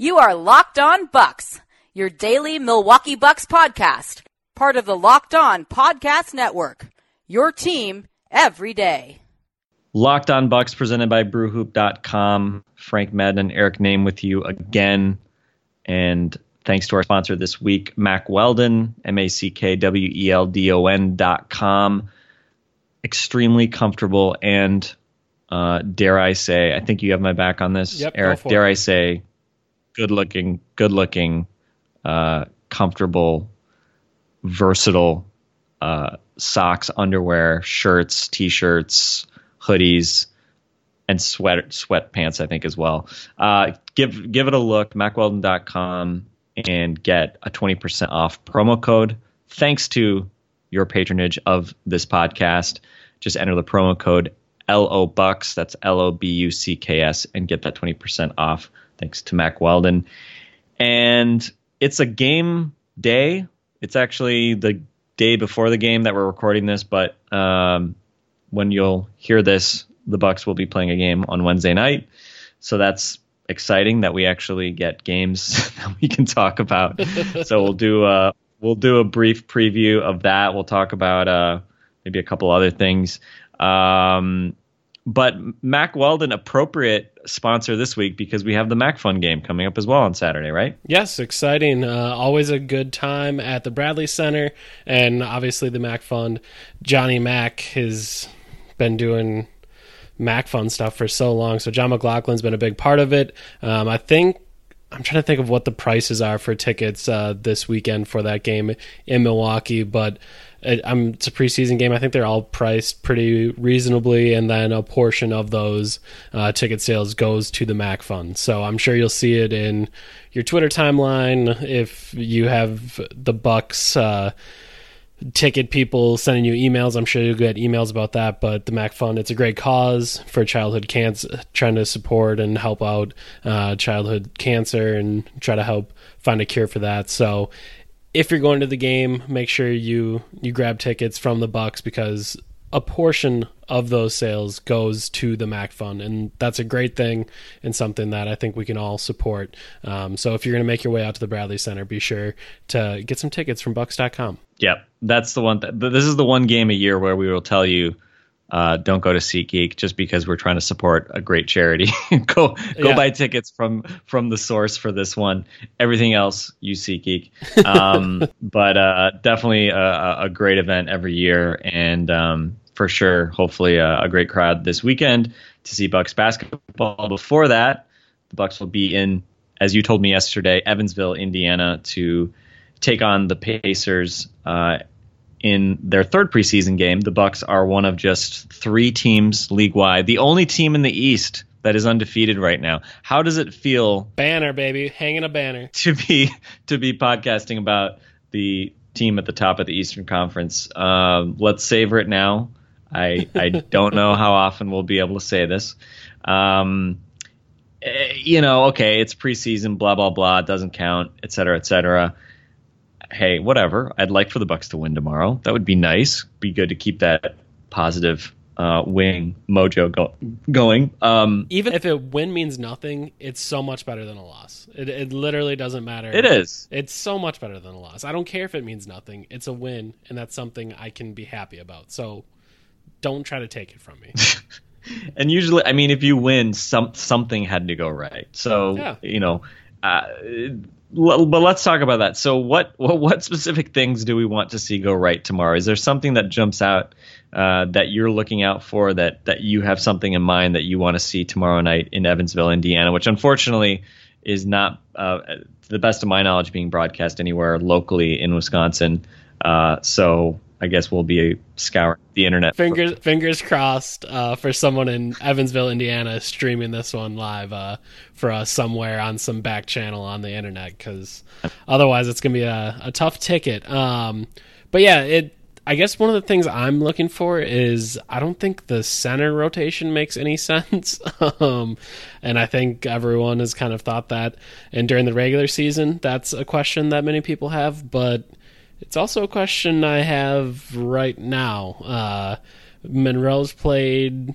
You are Locked On Bucks, your daily Milwaukee Bucks podcast, part of the Locked On Podcast Network. Your team every day. Locked on Bucks presented by brewhoop.com. Frank Madden, and Eric Nehm with you again. And thanks to our sponsor this week, Mack Weldon, M A C K W E L D O N dot com. Extremely comfortable and uh, dare I say, I think you have my back on this, Yep, Eric. Dare it. I say, good looking, good looking, uh, comfortable, versatile uh, socks, underwear, shirts, t-shirts, hoodies, and sweat sweatpants. I think as well. Uh, give give it a look, MackWeldon.com, and get a twenty percent off promo code. Thanks to your patronage of this podcast, just enter the promo code LO Bucks. That's L O B U C K S, and get that twenty percent off. Thanks to Mack Weldon. And it's a game day. It's actually the day before the game that we're recording this, but um, when you'll hear this, the Bucks will be playing a game on Wednesday night. So that's exciting that we actually get games that we can talk about. so we'll do a we'll do a brief preview of that. We'll talk about uh, maybe a couple other things. Um, but Mack Weldon, appropriate sponsor this week because we have the Mac Fun game coming up as well on Saturday, right? Yes, exciting. Uh, always a good time at the Bradley Center, and obviously the MACC Fund. Johnny Mac has been doing MACC Fund stuff for so long, so John McLaughlin's been a big part of it. Um, I think I'm trying to think of what the prices are for tickets uh, this weekend for that game in Milwaukee, but it, um, it's a preseason game. I think they're all priced pretty reasonably, and then a portion of those uh, ticket sales goes to the MACC Fund. So I'm sure you'll see it in your Twitter timeline if you have the Bucks. Uh, ticket people sending you emails. I'm sure you'll get emails about that. But the MACC Fund, it's a great cause for childhood cancer, trying to support and help out uh, childhood cancer and try to help find a cure for that. So if you're going to the game, make sure you you grab tickets from the Bucks because a portion of those sales goes to the MACC Fund, and that's a great thing and something that I think we can all support. Um, so if you're going to make your way out to the Bradley Center, be sure to get some tickets from Bucks.com. Yep, that's the one. Th- this is the one game a year where we will tell you, uh, don't go to SeatGeek just because we're trying to support a great charity. go go Yeah. buy tickets from from the source for this one. Everything else, you SeatGeek. Um, but uh, definitely a, a great event every year, and um, for sure, hopefully a, a great crowd this weekend to see Bucks basketball. Before that, the Bucks will be in, as you told me yesterday, Evansville, Indiana, to take on the Pacers uh, in their third preseason game. The Bucks are one of just three teams league wide, the only team in the East that is undefeated right now. How does it feel Banner, baby, hanging a banner. to be to be podcasting about the team at the top of the Eastern Conference? Um, let's savor it now. I I don't know how often we'll be able to say this. Um, eh, you know, okay, it's preseason, blah blah blah, it doesn't count, et cetera, et cetera. Hey, whatever. I'd like for the Bucks to win tomorrow. That would be nice. Be good to keep that positive uh, wing mojo go- going. Um, Even if a win means nothing, it's so much better than a loss. It, it literally doesn't matter. it is. It's so much better than a loss. I don't care if it means nothing. It's a win, and that's something I can be happy about. So don't try to take it from me. and usually i mean if you win some something had to go right so Yeah. you know uh, but let's talk about that. So what, what what specific things do we want to see go right tomorrow? Is there something that jumps out uh, that you're looking out for that that you have something in mind that you want to see tomorrow night in evansville indiana which unfortunately is not uh, to the best of my knowledge being broadcast anywhere locally in wisconsin. Uh, so I guess we'll be scouring the internet. Fingers fingers crossed uh, for someone in Evansville, Indiana, streaming this one live uh, for us somewhere on some back channel on the internet, because otherwise it's gonna be a, a tough ticket. Um, but yeah, it. I guess one of the things I'm looking for is I don't think the center rotation makes any sense, um, and I think everyone has kind of thought that. And during the regular season, that's a question that many people have, but it's also a question I have right now. Uh, Monroe's played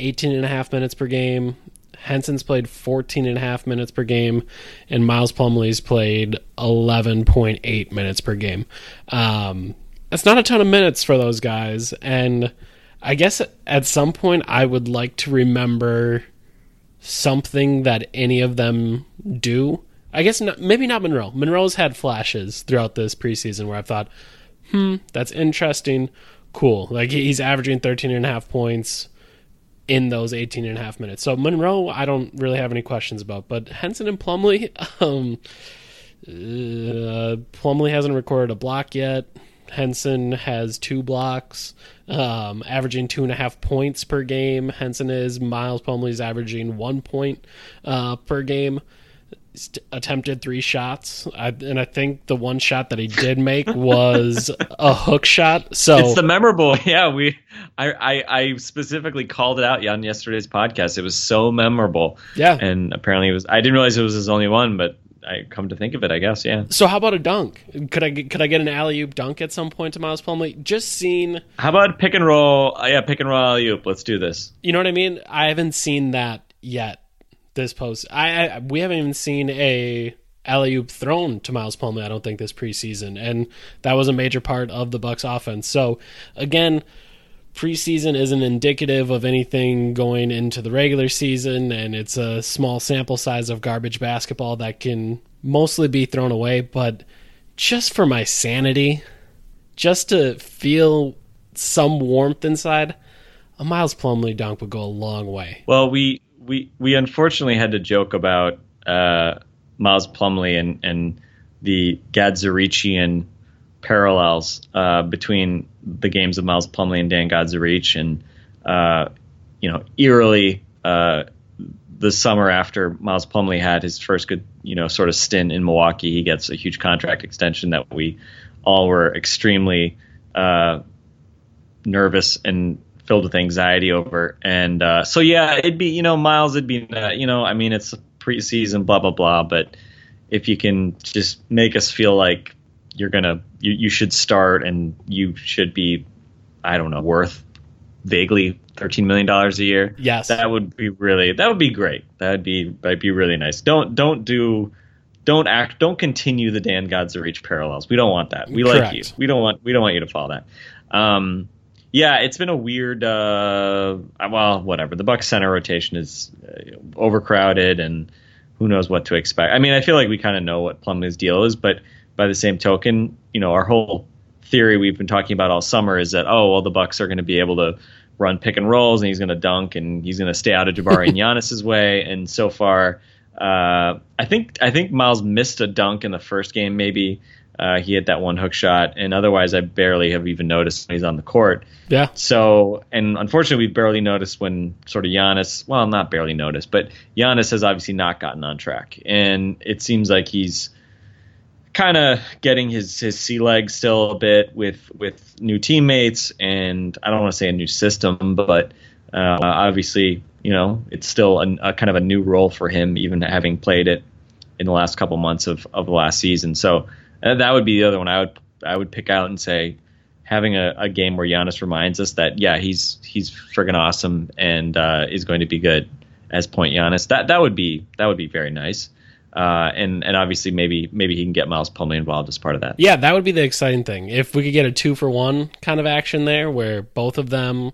18 and a half minutes per game. Henson's played 14 and a half minutes per game, and Miles Plumlee's played 11.8 minutes per game. Um, that's not a ton of minutes for those guys, and I guess at some point I would like to remember something that any of them do I guess not, maybe not Monroe. Monroe's had flashes throughout this preseason where I've thought, hmm, that's interesting, cool. Like he's averaging 13 and a half points in those 18 and a half minutes. So Monroe, I don't really have any questions about, but Henson and Plumlee, um, uh, Plumlee hasn't recorded a block yet. Henson has two blocks, um, averaging two and a half points per game. Henson is Miles Plumlee's averaging one point uh, per game attempted three shots, I, and I think the one shot that he did make was a hook shot. So it's the memorable. Yeah, we. I, I, I specifically called it out on yesterday's podcast. It was so memorable. Yeah, and apparently it was. I didn't realize it was his only one, but I come to think of it, I guess. Yeah. So how about a dunk? Could I could I get an alley oop dunk at some point to Miles Plumlee? Just seen. How about pick and roll? Uh, yeah, pick and roll alley oop. Let's do this. You know what I mean? I haven't seen that yet this post. I, I we haven't even seen a alley oop thrown to Miles Plumlee. I don't think this preseason, and that was a major part of the Bucks offense. So again, preseason isn't indicative of anything going into the regular season, and it's a small sample size of garbage basketball that can mostly be thrown away. But just for my sanity, just to feel some warmth inside, a Miles Plumlee dunk would go a long way. Well, we we we unfortunately had to joke about uh, Miles Plumlee and and the Gadzurichian parallels uh, between the games of Miles Plumlee and Dan Gadzuric, and uh, you know, eerily, uh, the summer after Miles Plumlee had his first good, you know, sort of stint in Milwaukee, he gets a huge contract extension that we all were extremely uh, nervous and filled with anxiety over. And uh, so yeah, it'd be you know Miles, it'd be uh, you know I mean it's preseason, blah blah blah. But if you can just make us feel like you're gonna you, you should start and you should be I don't know worth vaguely thirteen million dollars a year. Yes, that would be really that would be great. That'd be that'd be really nice. Don't don't do don't act don't continue the Dan reach parallels. We don't want that. We Correct. like you. We don't want we don't want you to follow that. Um, yeah, it's been a weird. Uh, well, whatever. The Bucks center rotation is uh, overcrowded, and who knows what to expect. I mean, I feel like we kind of know what Plumlee's deal is, but by the same token, you know, our whole theory we've been talking about all summer is that oh well, the Bucks are going to be able to run pick and rolls, and he's going to dunk, and he's going to stay out of Jabari and Giannis's way. And so far, uh, I think I think Miles missed a dunk in the first game, maybe. Uh, he hit that one hook shot, and otherwise, I barely have even noticed when he's on the court. Yeah. So, and unfortunately, we barely noticed when sort of Giannis. Well, not barely noticed, but Giannis has obviously not gotten on track, and it seems like he's kind of getting his his sea legs still a bit with with new teammates, and I don't want to say a new system, but uh, obviously, you know, it's still a, a kind of a new role for him, even having played it in the last couple months of of the last season. So and that would be the other one I would I would pick out and say having a, a game where Giannis reminds us that yeah he's he's friggin' awesome and uh, is going to be good as point Giannis. That that would be that would be very nice. Uh, and and obviously maybe maybe he can get Miles Plumlee involved as part of that. Yeah, that would be the exciting thing. If we could get a two for one kind of action there, where both of them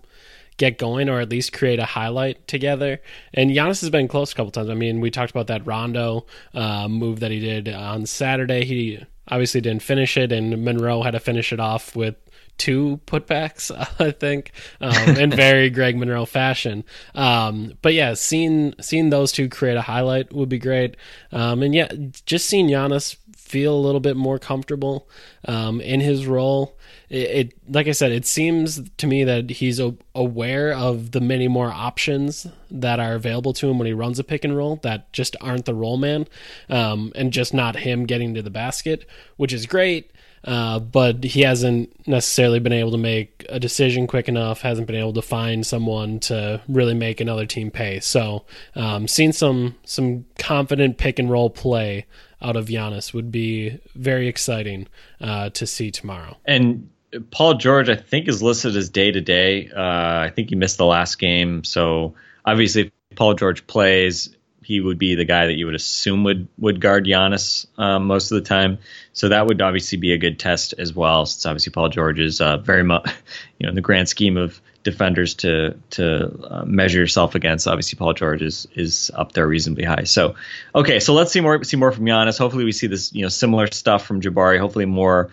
get going or at least create a highlight together. And Giannis has been close a couple times. I mean, we talked about that Rondo uh, move that he did on Saturday. He obviously didn't finish it, and Monroe had to finish it off with two putbacks, I think, um, in very Greg Monroe fashion. Um, but yeah, seeing seeing those two create a highlight would be great. Um, and yeah, just seeing Giannis feel a little bit more comfortable um, in his role. It, it, like I said, it seems to me that he's a, aware of the many more options that are available to him when he runs a pick and roll that just aren't the roll man, um, and just not him getting to the basket, which is great. Uh, but he hasn't necessarily been able to make a decision quick enough. Hasn't been able to find someone to really make another team pay. So, um, seeing some some confident pick and roll play out of Giannis would be very exciting uh, to see tomorrow. And Paul George, I think, is listed as day to day. I think he missed the last game, so obviously, if Paul George plays, he would be the guy that you would assume would would guard Giannis um, most of the time. So that would obviously be a good test as well, since obviously Paul George is uh, very much, you know, in the grand scheme of defenders to to uh, measure yourself against. Obviously, Paul George is is up there reasonably high. So, okay, so let's see more see more from Giannis. Hopefully, we see this you know similar stuff from Jabari. Hopefully, more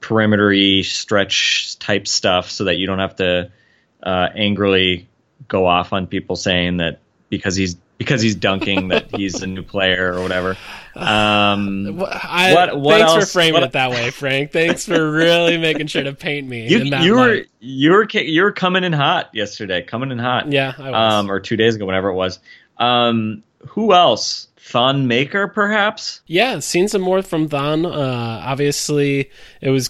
perimetery stretch type stuff, so that you don't have to uh, angrily go off on people saying that because he's because he's dunking that he's a new player or whatever. Um, I, what, what thanks else? for framing what, it that way, Frank. Thanks for really making sure to paint me. You, you were you were you were coming in hot yesterday, coming in hot. Yeah, um, or two days ago, whenever it was. Um, who else? Thon Maker, perhaps. Yeah, seen some more from Thon. Uh, obviously, it was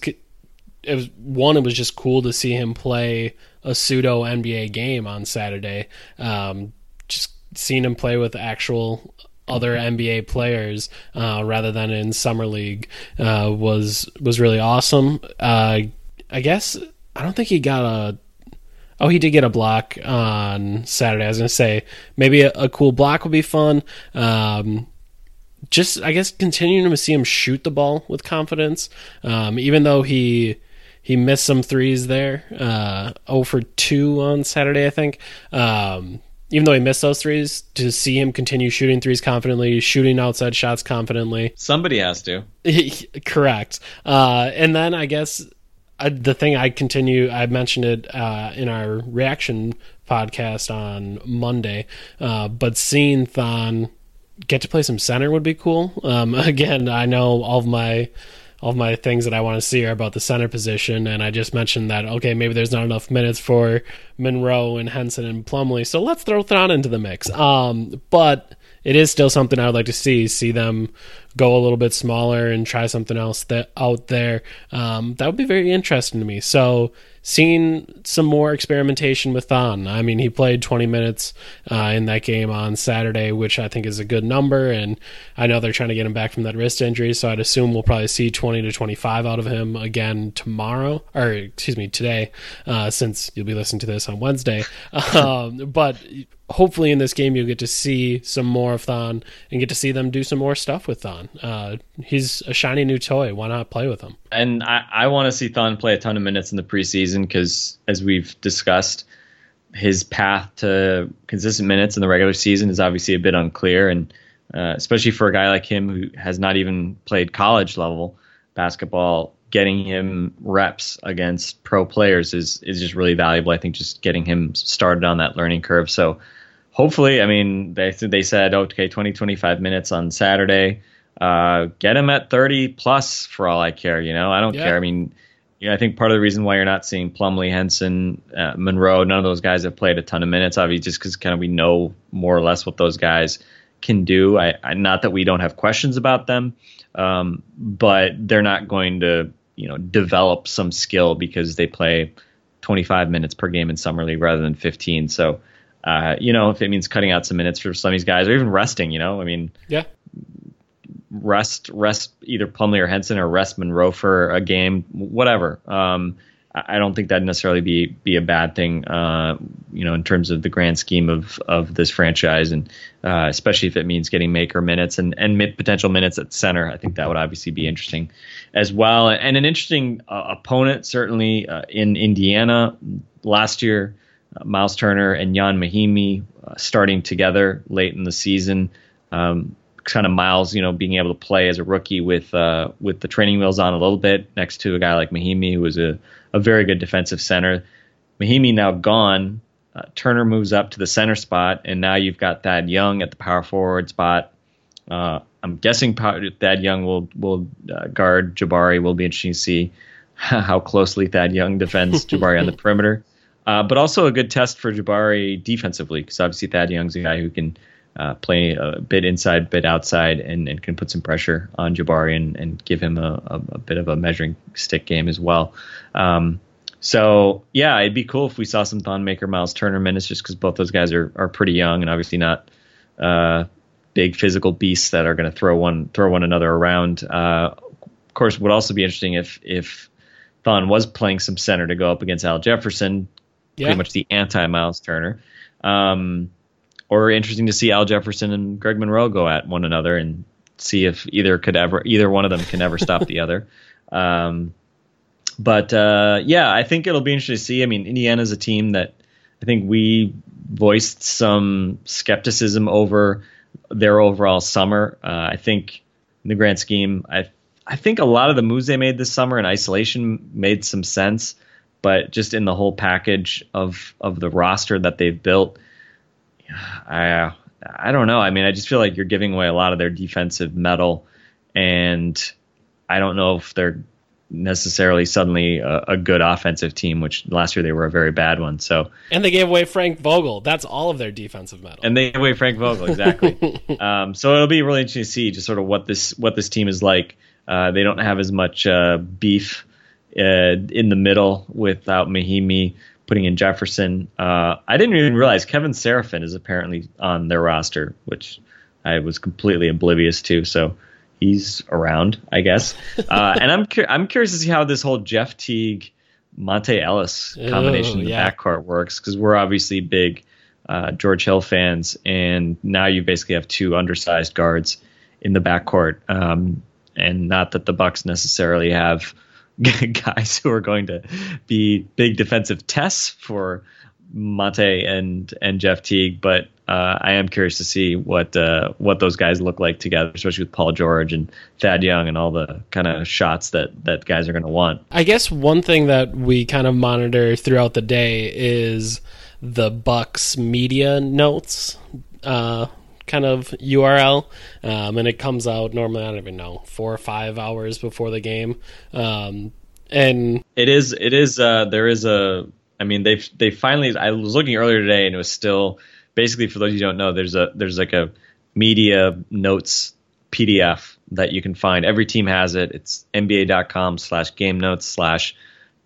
it was one. It was just cool to see him play a pseudo NBA game on Saturday. Um, just seeing him play with actual other NBA players uh, rather than in summer league uh, was was really awesome. Uh, I guess I don't think he got a. Oh, he did get a block on Saturday. I was gonna say maybe a, a cool block would be fun. Um, just I guess continuing to see him shoot the ball with confidence, um, even though he he missed some threes there. Uh, 0 for two on Saturday, I think. Um, even though he missed those threes, to see him continue shooting threes confidently, shooting outside shots confidently. Somebody has to. Correct. Uh, and then I guess uh, the thing I continue, I mentioned it uh, in our reaction podcast on Monday, uh, but seeing Thon get to play some center would be cool. Um, again, I know all of my all of my things that I want to see are about the center position, and I just mentioned that okay, maybe there's not enough minutes for Monroe and Henson and Plumlee. so let's throw Thon into the mix. Um, but it is still something I would like to see see them go a little bit smaller and try something else that out there. Um, that would be very interesting to me. So seen some more experimentation with Thon. I mean, he played 20 minutes uh, in that game on Saturday, which I think is a good number. And I know they're trying to get him back from that wrist injury, so I'd assume we'll probably see 20 to 25 out of him again tomorrow, or excuse me, today, uh, since you'll be listening to this on Wednesday. Um, but hopefully in this game you'll get to see some more of Thon and get to see them do some more stuff with Thon. Uh, he's a shiny new toy. Why not play with him? And I, I want to see Thon play a ton of minutes in the preseason because, as we've discussed, his path to consistent minutes in the regular season is obviously a bit unclear, and uh, especially for a guy like him who has not even played college level basketball. Getting him reps against pro players is is just really valuable. I think just getting him started on that learning curve. So hopefully, I mean, they they said okay, 20, 25 minutes on Saturday. Uh, get him at 30 plus for all I care. You know, I don't yeah. care. I mean, you know, I think part of the reason why you're not seeing Plumlee, Henson, uh, Monroe, none of those guys have played a ton of minutes, obviously, just because kind of we know more or less what those guys can do. I, I not that we don't have questions about them, um, but they're not going to you know develop some skill because they play 25 minutes per game in summer league rather than 15. So uh, you know, if it means cutting out some minutes for some of these guys or even resting, you know, I mean, yeah, rest, rest either Plumlee or Henson or rest Monroe for a game, whatever. Um, I don't think that'd necessarily be be a bad thing, uh, you know, in terms of the grand scheme of of this franchise, and uh, especially if it means getting maker minutes and and potential minutes at center. I think that would obviously be interesting as well, and an interesting uh, opponent certainly uh, in Indiana last year. Uh, Miles Turner and Ian Mahinmi uh, starting together late in the season. Um, kind of Miles, you know, being able to play as a rookie with uh, with the training wheels on a little bit next to a guy like Mahinmi, who was a, a very good defensive center. Mahinmi now gone. Uh, Turner moves up to the center spot, and now you've got Thad Young at the power forward spot. Uh, I'm guessing Thad Young will will uh, guard Jabari. Will be interesting to see how closely Thad Young defends Jabari on the perimeter. Uh, but also a good test for Jabari defensively, because obviously Thad Young's a guy who can uh, play a bit inside, bit outside, and, and, can put some pressure on Jabari and, and give him a, a, a, bit of a measuring stick game as well. Um, so yeah, it'd be cool if we saw some Thon Maker, Miles Turner minutes, just because both those guys are are pretty young and obviously not uh, big physical beasts that are going to throw one throw one another around. Uh, of course, it would also be interesting if if Thon was playing some center to go up against Al Jefferson, yeah. pretty much the anti Miles Turner. Um, or interesting to see Al Jefferson and Greg Monroe go at one another and see if either could ever either one of them can ever stop the other. Um, but uh, yeah, I think it'll be interesting to see. I mean, Indiana's a team that I think we voiced some skepticism over their overall summer. Uh, I think in the grand scheme, I I think a lot of the moves they made this summer in isolation made some sense, but just in the whole package of of the roster that they've built, I I don't know. I mean, I just feel like you're giving away a lot of their defensive mettle, and I don't know if they're necessarily suddenly a, a, good offensive team, which last year they were a very bad one. So and they gave away Frank Vogel. That's all of their defensive mettle. And they gave away Frank Vogel exactly. um, so it'll be really interesting to see just sort of what this what this team is like. Uh, they don't have as much uh, beef uh, in the middle without Mahinmi putting in Jefferson. Uh, I didn't even realize Kevin Seraphin is apparently on their roster, which I was completely oblivious to. So he's around, I guess. Uh, and I'm cu- I'm curious to see how this whole Jeff Teague Monta Ellis combination oh, in the yeah. backcourt works because we're obviously big uh, George Hill fans, and now you basically have two undersized guards in the backcourt. Um, and not that the Bucks necessarily have guys who are going to be big defensive tests for Monta and and Jeff Teague, but uh, I am curious to see what uh, what those guys look like together, especially with Paul George and Thad Young and all the kind of shots that that guys are going to want. I guess one thing that we kind of monitor throughout the day is the Bucks media notes. Uh, kind of URL, um, and it comes out normally. I don't even know four or five hours before the game, um, and it is it is uh, there is a. I mean they they finally. I was looking earlier today, and it was still basically for those you don't know. There's a there's like a media notes PDF that you can find. Every team has it. It's nba.com slash game notes slash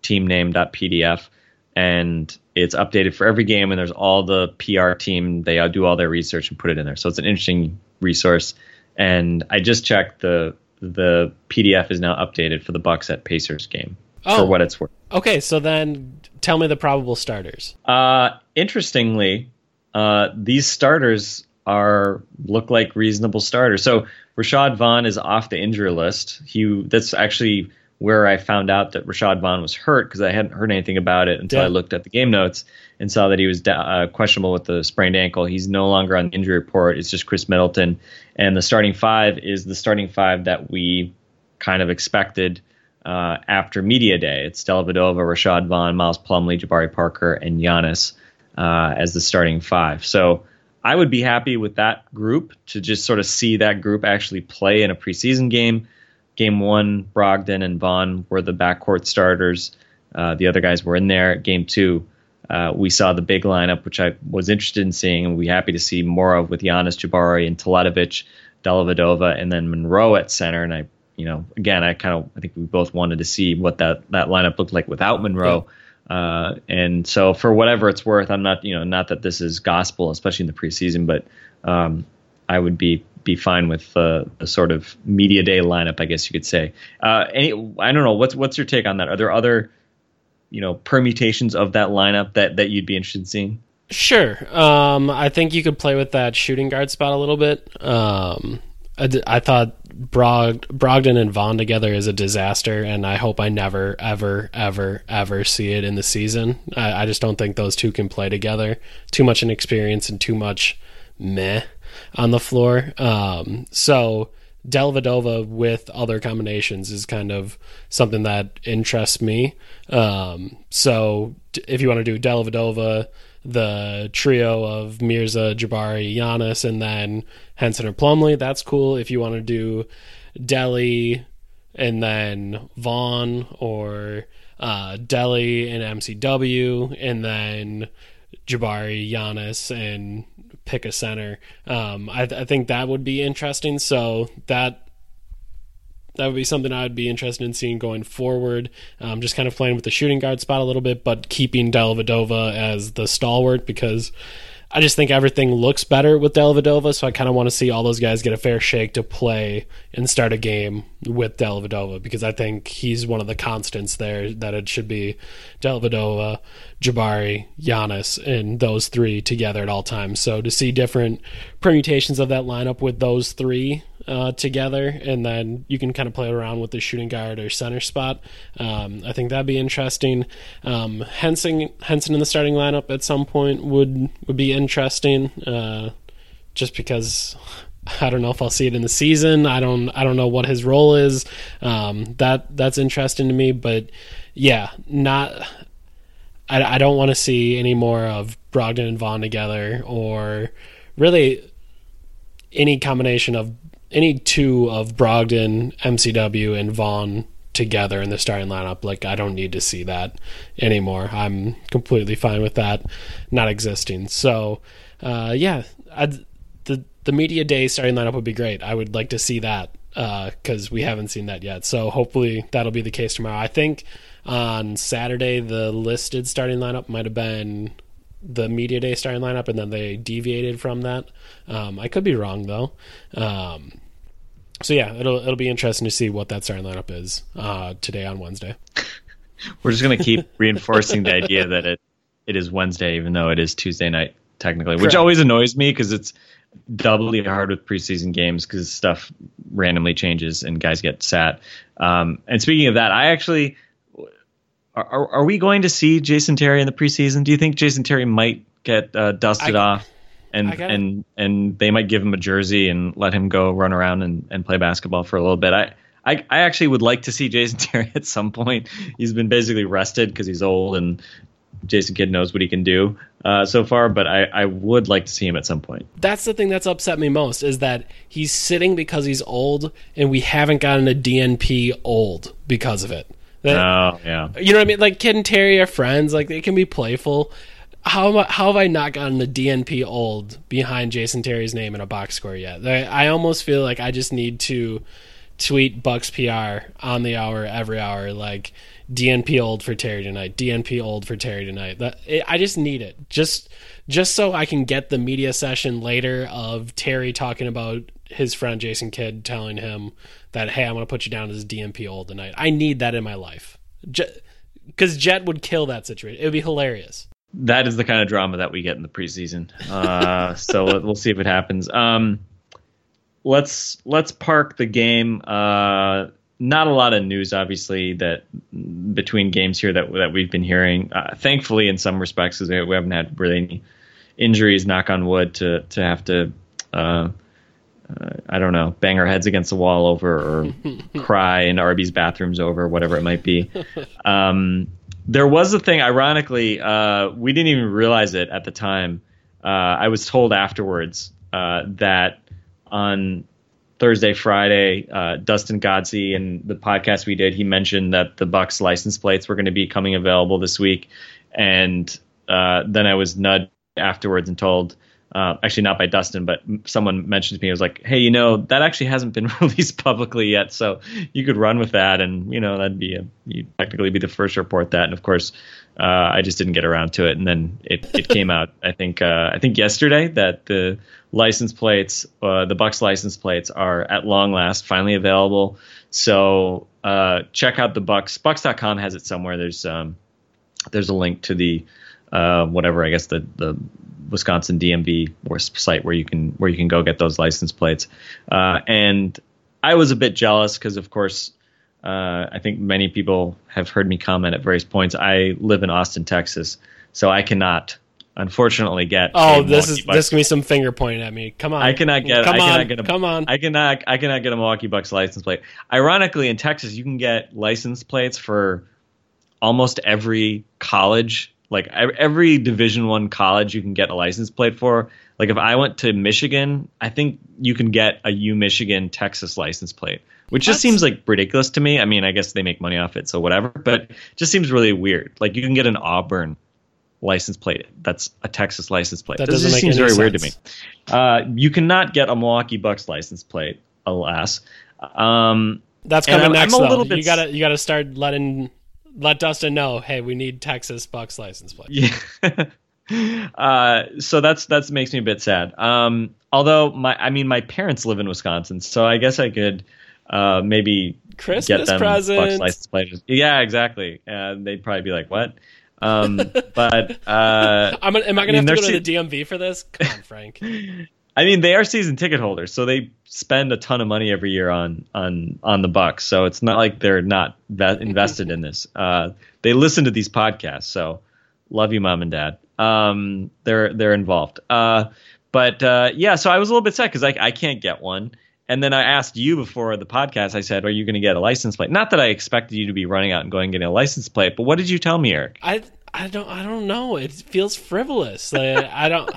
team name PDF and it's updated for every game and there's all the PR team they do all their research and put it in there. So it's an interesting resource. And I just checked the the PDF is now updated for the Bucks at Pacers game oh. for what it's worth. Okay, so then tell me the probable starters. Uh, interestingly, uh, these starters are look like reasonable starters. So Rashad Vaughn is off the injury list. He that's actually where I found out that Rashad Vaughn was hurt because I hadn't heard anything about it until yeah. I looked at the game notes and saw that he was uh, questionable with the sprained ankle. He's no longer on the injury report. It's just Chris Middleton, and the starting five is the starting five that we kind of expected uh, after media day. It's Dellavedova, Rashad Vaughn, Miles Plumlee, Jabari Parker, and Giannis uh, as the starting five. So. I would be happy with that group to just sort of see that group actually play in a preseason game game one, Brogdon and Vaughn were the backcourt starters. Uh, the other guys were in there. Game two, uh, we saw the big lineup, which I was interested in seeing, and we happy to see more of with Giannis, Jabari, and Teletovic, Dellavedova, and then Monroe at center. And I, you know, again, I kind of I think we both wanted to see what that that lineup looked like without Monroe. Yeah. Uh, and so, for whatever it's worth, I'm not, you know, not that this is gospel, especially in the preseason, but um, I would be be fine with uh, a sort of media day lineup, I guess you could say. Uh, any, I don't know. What's what's your take on that? Are there other, you know, permutations of that lineup that that you'd be interested in seeing? Sure. Um, I think you could play with that shooting guard spot a little bit. Um, I, I thought Brog, Brogdon and Vaughn together is a disaster, and I hope I never, ever, ever, ever see it in the season. I, I just don't think those two can play together. Too much inexperience and too much meh. On the floor. Um, so Dellavedova with other combinations is kind of something that interests me. Um, so if you want to do Dellavedova, the trio of Mirza, Jabari, Giannis, and then Henson or Plumlee, that's cool. If you want to do Delly and then Vaughn or uh, Delly and MCW, and then Jabari, Giannis, and pick a center. Um, I, I, think that would be interesting. So that that would be something I would be interested in seeing going forward. Um, just kind of playing with the shooting guard spot a little bit, but keeping Dellavedova as the stalwart because I just think everything looks better with Dellavedova, so I kind of want to see all those guys get a fair shake to play and start a game with Dellavedova because I think he's one of the constants there that it should be Dellavedova, Jabari, Giannis, and those three together at all times. So to see different permutations of that lineup with those three uh, together, and then you can kind of play around with the shooting guard or center spot. Um, I think that'd be interesting. Um, Henson, Henson in the starting lineup at some point would would be interesting, uh, just because. I don't know if I'll see it in the season. I don't. I don't know what his role is. Um, that that's interesting to me. But yeah, not. I, I don't want to see any more of Brogdon and Vaughn together, or really any combination of any two of Brogdon, MCW, and Vaughn together in the starting lineup. Like I don't need to see that anymore. I'm completely fine with that not existing. So uh, yeah, I'd, the the media day starting lineup would be great. I would like to see that because uh, we haven't seen that yet. So hopefully that'll be the case tomorrow. I think on Saturday the listed starting lineup might have been the media day starting lineup, and then they deviated from that. Um, I could be wrong though. Um, so yeah, it'll it'll be interesting to see what that starting lineup is uh, today on Wednesday. We're just gonna keep reinforcing the idea that it it is Wednesday, even though it is Tuesday night technically, Correct. which always annoys me because it's doubly hard with preseason games because stuff randomly changes and guys get sat. Um, and speaking of that, I actually are, are we going to see Jason Terry in the preseason? Do you think Jason Terry might get uh, dusted I, off, and and and they might give him a jersey and let him go run around and, and play basketball for a little bit? I, I I actually would like to see Jason Terry at some point. He's been basically rested because he's old and Jason Kidd knows what he can do uh, so far, but I, I would like to see him at some point. That's the thing that's upset me most is that he's sitting because he's old, and we haven't gotten a DNP old because of it. That, oh yeah. You know what I mean? Like Kidd and Terry are friends. Like they can be playful. How I, how have I not gotten the DNP old behind Jason Terry's name in a box score yet? I, I almost feel like I just need to tweet Bucks PR on the hour every hour like DNP old for Terry tonight. DNP old for Terry tonight. That it, I just need it. Just just so I can get the media session later of Terry talking about his friend Jason Kidd telling him that hey, I'm to put you down as DNP old tonight. I need that in my life. Because Jet would kill that situation. It would be hilarious. That is the kind of drama that we get in the preseason. Uh, so we'll see if it happens. Um, let's let's park the game. Uh, not a lot of news, obviously, that between games here that that we've been hearing. Uh, thankfully, in some respects, because we haven't had really any injuries. Knock on wood to to have to uh, uh, I don't know, bang our heads against the wall over or cry in Arby's bathrooms over, whatever it might be. Um, there was a thing, ironically, uh, we didn't even realize it at the time. Uh, I was told afterwards uh, that on Thursday, Friday, uh, Dustin Godsey and the podcast we did, he mentioned that the Bucks license plates were going to be coming available this week, and uh, then I was nudged afterwards and told uh, actually not by Dustin, but someone mentioned to me, I was like, hey, you know, that actually hasn't been released publicly yet, so you could run with that, and you know, that'd be a, you'd technically be the first to report that, and of course, uh, I just didn't get around to it, and then it, it came out, I think, uh, I think yesterday that the license plates, uh, the Bucks license plates, are at long last finally available. So uh, check out the Bucks. Bucks.com has it somewhere. There's um, there's a link to the uh, whatever I guess the the Wisconsin DMV or site where you can where you can go get those license plates. Uh, and I was a bit jealous because, of course, uh, I think many people have heard me comment at various points. I live in Austin, Texas, so I cannot unfortunately get. Oh, this is Bucks- this can be some finger pointing at me. Come on, I cannot get. Come I cannot on, get a. come on. I cannot. I cannot get a Milwaukee Bucks license plate. Ironically, in Texas, you can get license plates for almost every college. Like every Division One college, you can get a license plate for. Like if I went to Michigan, I think you can get a U Michigan Texas license plate, which just seems like ridiculous to me. I mean, I guess they make money off it, so whatever. But it just seems really weird. Like you can get an Auburn license plate that's a Texas license plate. That this doesn't just make seems very weird to me. Uh, you cannot get a Milwaukee Bucks license plate, alas. Um, That's coming I'm- next I'm a though. little bit You gotta you gotta start letting let Dustin know. Hey, we need Texas Bucks license plate. yeah. uh, so that's that's makes me a bit sad. Um, although my, I mean, my parents live in Wisconsin, so I guess I could uh, maybe Christmas get them Bucks presents. license plates. Yeah, exactly. Uh, they'd probably be like, "What?" Um, but uh, I'm am I gonna mean, have to go to the DMV for this? Come on, Frank. I mean, they are season ticket holders, so they spend a ton of money every year on on on the Bucks. So it's not like they're not ve- invested in this. Uh, they listen to these podcasts, so love you, mom and dad. Um, they're they're involved. Uh, but uh, yeah, so I was a little bit sad because I I can't get one. And then I asked you before the podcast. I said, "Are you going to get a license plate?" Not that I expected you to be running out and going and getting a license plate, but what did you tell me, Eric? I I don't I don't know. It feels frivolous. Like, I don't.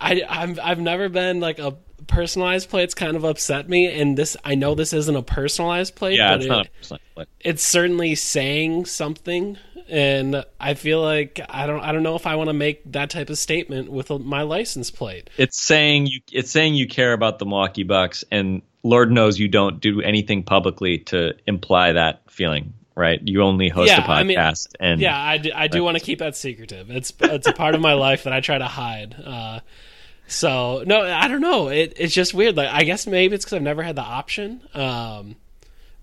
I I'm I've never been like a personalized plates kind of upset me and this I know this isn't a personalized plate Yeah, but it's it, not a plate. it's certainly saying something and I feel like I don't I don't know if I want to make that type of statement with my license plate. it's saying you it's saying you care about the Milwaukee Bucks, and Lord knows you don't do anything publicly to imply that feeling, right? You only host Yeah, I mean, and Yeah, I do, I do want to keep that secretive. It's it's a part of my life that I try to hide. Uh, so no, I don't know. It, it's just weird. Like I guess maybe it's because I've never had the option. Um,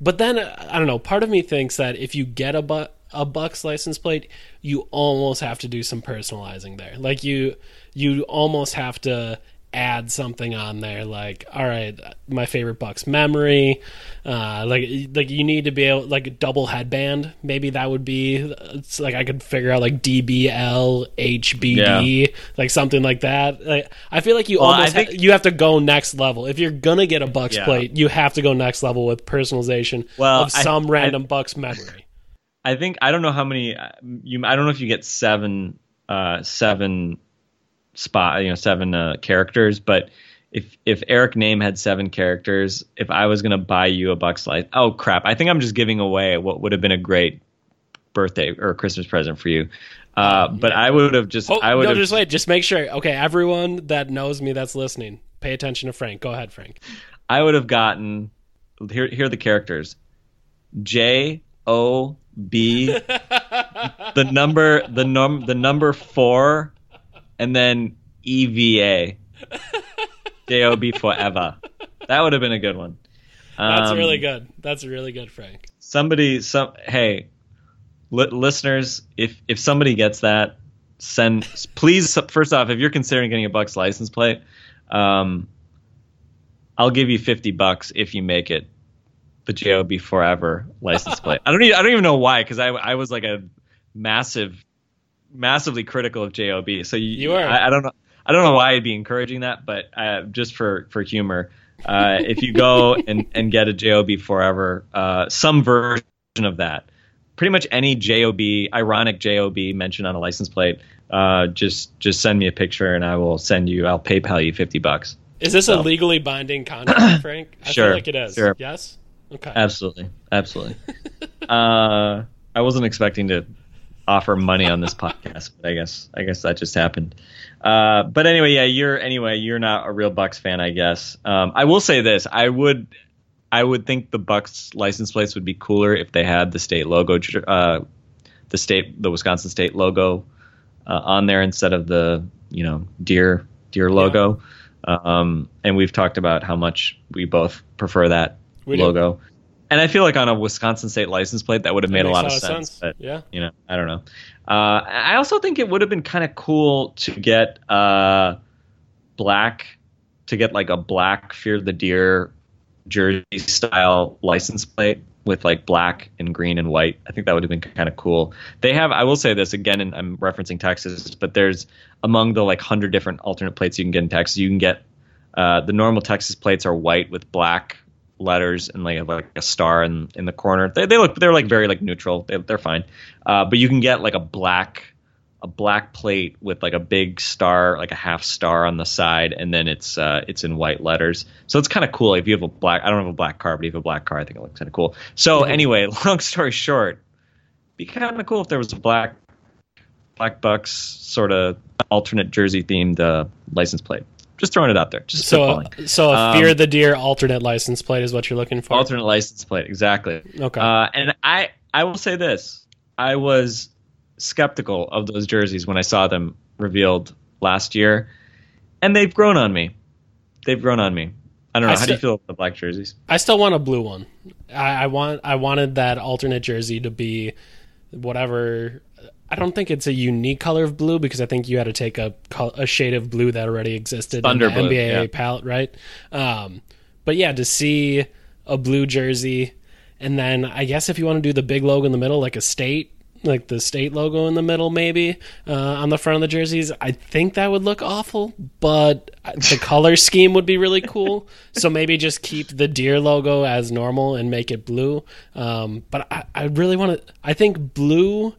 but then uh, I don't know. Part of me thinks that if you get a bu- a Bucks license plate, you almost have to do some personalizing there. Like you you almost have to add something on there like all right my favorite bucks memory uh like like you need to be able like a double headband maybe that would be it's like i could figure out like dbl hbd like something like that like, i feel like you Well, I almost ha- you have to go next level if you're gonna get a bucks Yeah. plate you have to go next level with personalization Well, of some I- random bucks memory I think I don't know how many uh, you. I don't know if you get seven uh, seven spot you know seven uh, characters, but if if Eric Nehm had seven characters, if I was gonna buy you a buck light, oh crap! I think I'm just giving away what would have been a great birthday or Christmas present for you. Uh, but I would have just oh I would no just wait just make sure okay everyone that knows me that's listening pay attention to frank go ahead frank I would have gotten here. Here are the characters: J O B, the number, the num, the number four, and then EVA. JOB forever. That would have been a good one. that's Um, really good that's really good frank Somebody, some hey, li- listeners, if if somebody gets that, send please. First off, if you're considering getting a Bucks license plate, um, I'll give you fifty bucks if you make it the JOB Forever license plate. I don't even, I don't even know why because I I was like a massive, massively critical of JOB. So you, You were. I, I don't know. I don't know why I'd be encouraging that, but uh, just for for humor, uh, if you go and, and get a JOB Forever, uh, some version of that, pretty much any JOB, ironic JOB mentioned on a license plate, uh, just just send me a picture and I will send you. I'll PayPal you fifty bucks. Is this a legally binding contract, Frank? I Sure, feel like it is. sure. Yes. Okay. Absolutely, absolutely. uh, I wasn't expecting to offer money on this podcast, but I guess I guess that just happened. Uh, but anyway, yeah, you're anyway you're not a real Bucks fan, I guess. Um, I will say this: I would I would think the Bucks license plates would be cooler if they had the state logo, uh, the state the Wisconsin state logo uh, on there instead of the you know deer deer logo. Um, and we've talked about how much we both prefer that We do. And I feel like on a Wisconsin state license plate that would have made a lot a of lot of sense. sense. But Yeah. you know, I don't know. Uh, I also think it would have been kind of cool to get uh, black, to get like a black Fear the Deer jersey style license plate with like black and green and white. I think that would have been kind of cool. They have, I will say this again, and I'm referencing Texas, but there's among the like hundred different alternate plates you can get in Texas. You can get uh, the normal Texas plates are white with black letters and like like a star in in the corner. They, they look they're like very like neutral. They, they're fine. Uh, but you can get like a black a black plate with like a big star, like a half star on the side, and then it's uh, it's in white letters. So it's kind of cool. If you have a black, I don't have a black car, but if you have a black car, I think it looks kind of cool. So mm-hmm. anyway, long story short, be kind of cool if there was a black black bucks sort of alternate jersey themed uh, license plate. Just throwing it out there. Just so so a fear um, the deer alternate license plate is what you're looking for. Alternate license plate, exactly. Okay. Uh, and I I will say this: I was skeptical of those jerseys when I saw them revealed last year, and they've grown on me. They've grown on me. I don't know. I How st- do you feel about the black jerseys? I still want a blue one. I, I want. I wanted that alternate jersey to be whatever. I don't think it's a unique color of blue because I think you had to take a a shade of blue that already existed Thunder in the blue, NBA yeah. palette, right? Um, but yeah, to see a blue jersey, and then I guess if you want to do the big logo in the middle, like a state, like the state logo in the middle, maybe uh, on the front of the jerseys. I think that would look awful, but the color scheme would be really cool. So maybe just keep the deer logo as normal and make it blue. Um, but I, I really want to. I think blue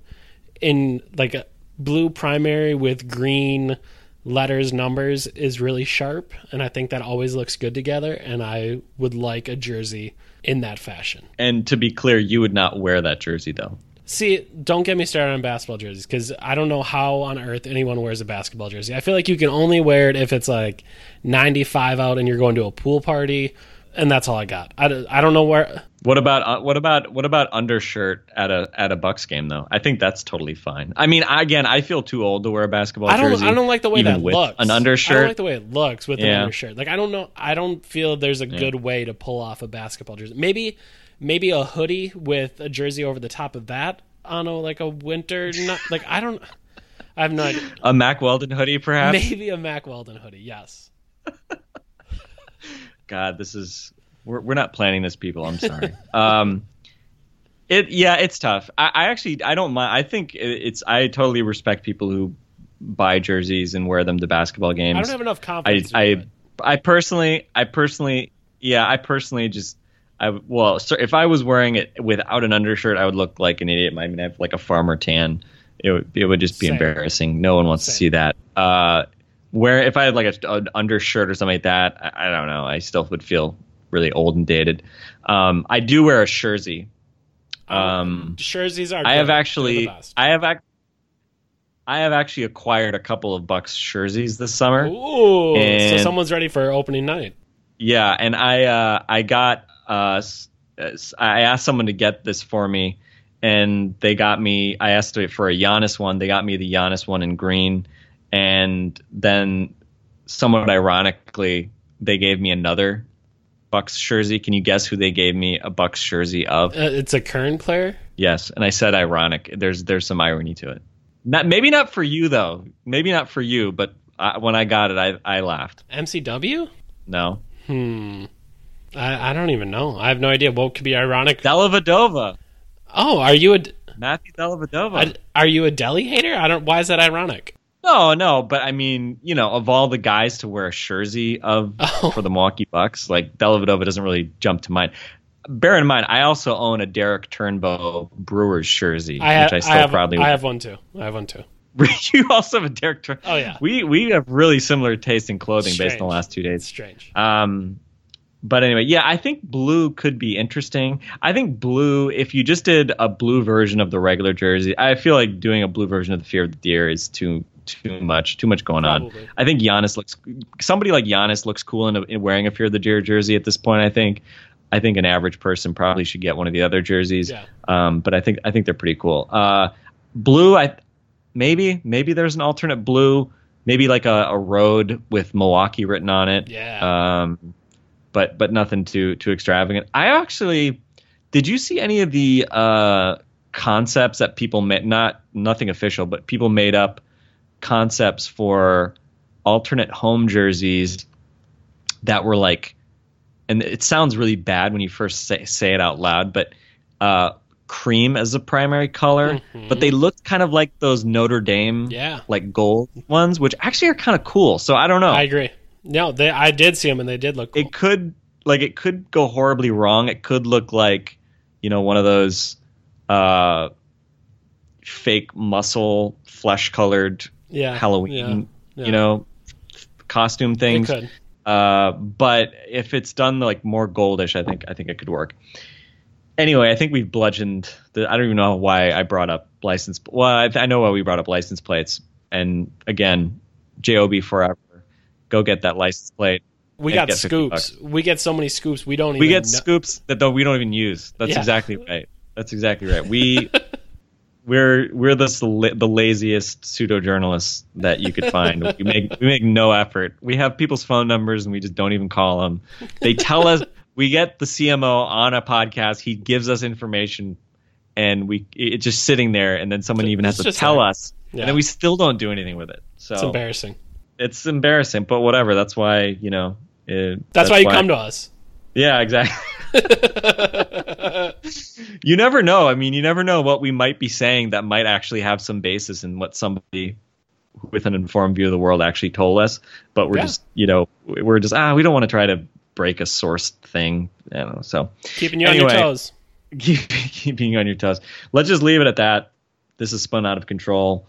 in like a blue primary with green letters numbers is really sharp and i think that always looks good together and i would like a jersey in that fashion and to be clear you would not wear that jersey though See, don't get me started on basketball jerseys because I don't know how on earth anyone wears a basketball jersey. I feel like you can only wear it if it's like 95 out and you're going to a pool party, and that's all I got. I, I don't know where. What about uh, what about what about undershirt at a at a Bucks game though? I think that's totally fine. I mean, again, I feel too old to wear a basketball I don't, jersey. I don't like the way that looks. An undershirt. I don't like the way it looks with yeah. an undershirt. Like I don't know. I don't feel there's a yeah. good way to pull off a basketball jersey. Maybe maybe a hoodie with a jersey over the top of that on a like a winter not, like I don't I have no idea. A Mack Weldon hoodie perhaps? Maybe a Mack Weldon hoodie, yes. God, this is we're we're not planning this people, I'm sorry. um it yeah, it's tough. I, I actually I don't mind I think it's I totally respect people who buy jerseys and wear them to basketball games. I don't have enough confidence. I I, I personally I personally yeah, I personally just I well, if I was wearing it without an undershirt, I would look like an idiot. I mean, I have like a farmer tan. It would it would just be Same. embarrassing. No one wants Same. to see that. Uh, where if I had like a, an undershirt or something like that, I, I, don't know. I still would feel really old and dated. Um, I do wear a jersey. Oh, um, jerseys are. I have actually. I have. Ac- I have actually acquired a couple of Bucks jerseys this summer. Ooh! so someone's ready for opening night. Yeah, and I uh, I got uh, I asked someone to get this for me, and they got me. I asked for a Giannis one. They got me the Giannis one in green, and then somewhat ironically, they gave me another Bucks jersey. Can you guess who they gave me a Bucks jersey of? Uh, it's a current player. Yes, and I said ironic. There's there's some irony to it. Not maybe not for you though. Maybe not for you, but I, when I got it, I I laughed. MCW? No. Hmm. I, I don't even know. I have no idea what could be ironic. Dellavedova. Oh, are you a Matthew Dellavedova? Are you a Delly hater? I don't. Why is that ironic? No, no, but I mean, you know, of all the guys to wear a jersey of oh. for the Milwaukee Bucks, like Dellavedova doesn't really jump to mind. Bear in mind, I also own a Derek Turnbow Brewers jersey, I which I still I have, proudly. I have one too. I have one too. you also have a Derek Turnbow. Oh yeah. We we have really similar taste in clothing Strange. based on the last two days. Strange. Um, but anyway, yeah, I think blue could be interesting. I think blue, if you just did a blue version of the regular jersey, I feel like doing a blue version of the Fear of the Deer is too too much, too much going Probably. on. I think Giannis looks somebody like Giannis looks cool in, a, in, wearing a Fear of the Deer jersey at this point. I think. I think an average person probably should get one of the other jerseys. Yeah. Um, but I think I think they're pretty cool. Uh, blue, I maybe maybe there's an alternate blue, maybe like a, a road with Milwaukee written on it. Yeah. Um, but but nothing too too extravagant. I actually did you see any of the uh, concepts that people made? Not nothing official, but people made up concepts for alternate home jerseys that were like and it sounds really bad when you first say, say it out loud, but uh, cream as a primary color. Mhm. But they looked kind of like those Notre Dame, Yeah. like gold ones, which actually are kind of cool. So I don't know. I agree. No, they I did see them and they did look cool. it could like it could go horribly wrong. It could look like you know one of those uh, fake muscle flesh colored yeah. Halloween yeah. you know costume things. Uh, but if it's done like more goldish, I think I think it could work. Anyway, I think we've bludgeoned. The, I don't even know why I brought up license. Well, I, I know why we brought up license plates. And again, job forever. Go get that license plate. We got scoops. We get so many scoops we don't even We get know. scoops that though we don't even use. That's Yeah. exactly right. That's exactly right. We we're we're the the laziest pseudo journalists that you could find. we make we make no effort. We have people's phone numbers and we just don't even call them. They tell us we get the CMO on a podcast. He gives us information, and we it's just sitting there, and then someone even has It's to tell us, Yeah. and then we still don't do anything with it. So It's embarrassing. it's embarrassing, but whatever. That's why you know. It, That's, why you come to us. Yeah, exactly. you never know. I mean, you never know what we might be saying that might actually have some basis in what somebody with an informed view of the world actually told us. But we're Yeah. just, you know, we're just ah, we don't want to try to break a sourced thing. Don't know. So Keeping you on your toes. keep keeping you on your toes. Let's just leave it at that. This is spun out of control.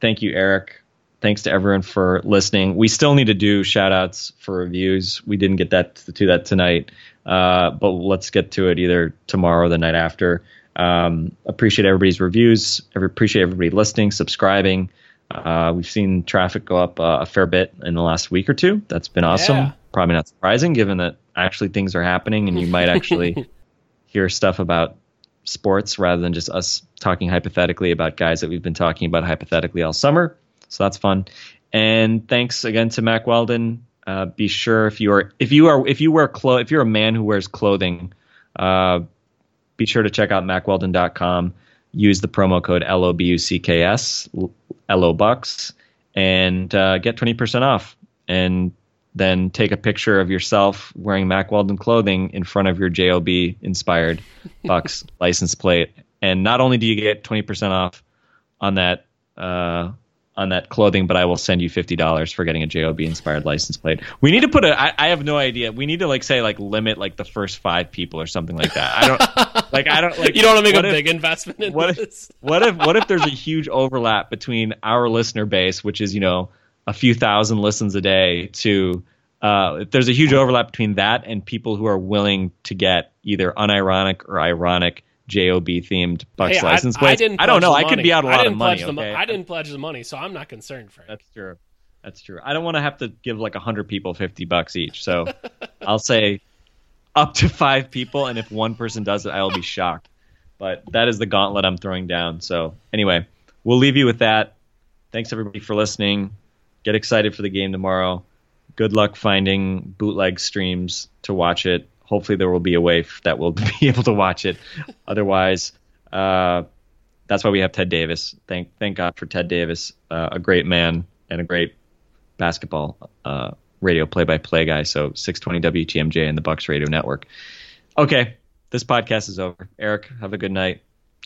Thank you, Eric. Thanks to everyone for listening. We still need to do shout outs for reviews. We didn't get that to that tonight, uh, but let's get to it either tomorrow or the night after. Um, appreciate everybody's reviews. Every, appreciate everybody listening, subscribing. Uh, we've seen traffic go up uh, a fair bit in the last week or two. That's been awesome. Yeah. Probably not surprising given that actually things are happening and you might actually hear stuff about sports rather than just us talking hypothetically about guys that we've been talking about hypothetically all summer. So that's fun. And thanks again to Mack Weldon. Uh, be sure if you are if you are if you wear clo- if you're a man who wears clothing, uh, be sure to check out mackweldon.com. Use the promo code LOBUCKS, LO Bucks, and uh, get 20% off. And then take a picture of yourself wearing Mack Weldon clothing in front of your JOB inspired Bucks license plate. And not only do you get 20% off on that uh, on that clothing, but I will send you fifty dollars for getting a JOB inspired license plate. We need to put a. I, I have no idea. We need to like say like limit like the first five people or something like that. I don't like. I don't like. You don't want to make a if- big investment in what if- this. what if what if there's a huge overlap between our listener base, which is you know a few thousand listens a day, to uh, if there's a huge overlap between that and people who are willing to get either unironic or ironic JOB themed Bucks Hey, I- license I, plates. didn't I don't know. I could be out a I lot of money. the okay? I didn't pledge the money, so I'm not concerned, Frank. That's true. That's true. I don't want to have to give like hundred people fifty bucks each. So I'll say up to five people, and if one person does it, I will be shocked. But that is the gauntlet I'm throwing down. So anyway, we'll leave you with that. Thanks everybody for listening. Get excited for the game tomorrow. Good luck finding bootleg streams to watch it. Hopefully there will be a way that we'll be able to watch it. Otherwise, uh, that's why we have Ted Davis. Thank thank God for Ted Davis, uh, a great man and a great basketball uh, radio play-by-play guy. So 620 WTMJ and the Bucks Radio Network. Okay, this podcast is over. Eric, have a good night.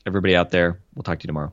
Everybody out there, we'll talk to you tomorrow.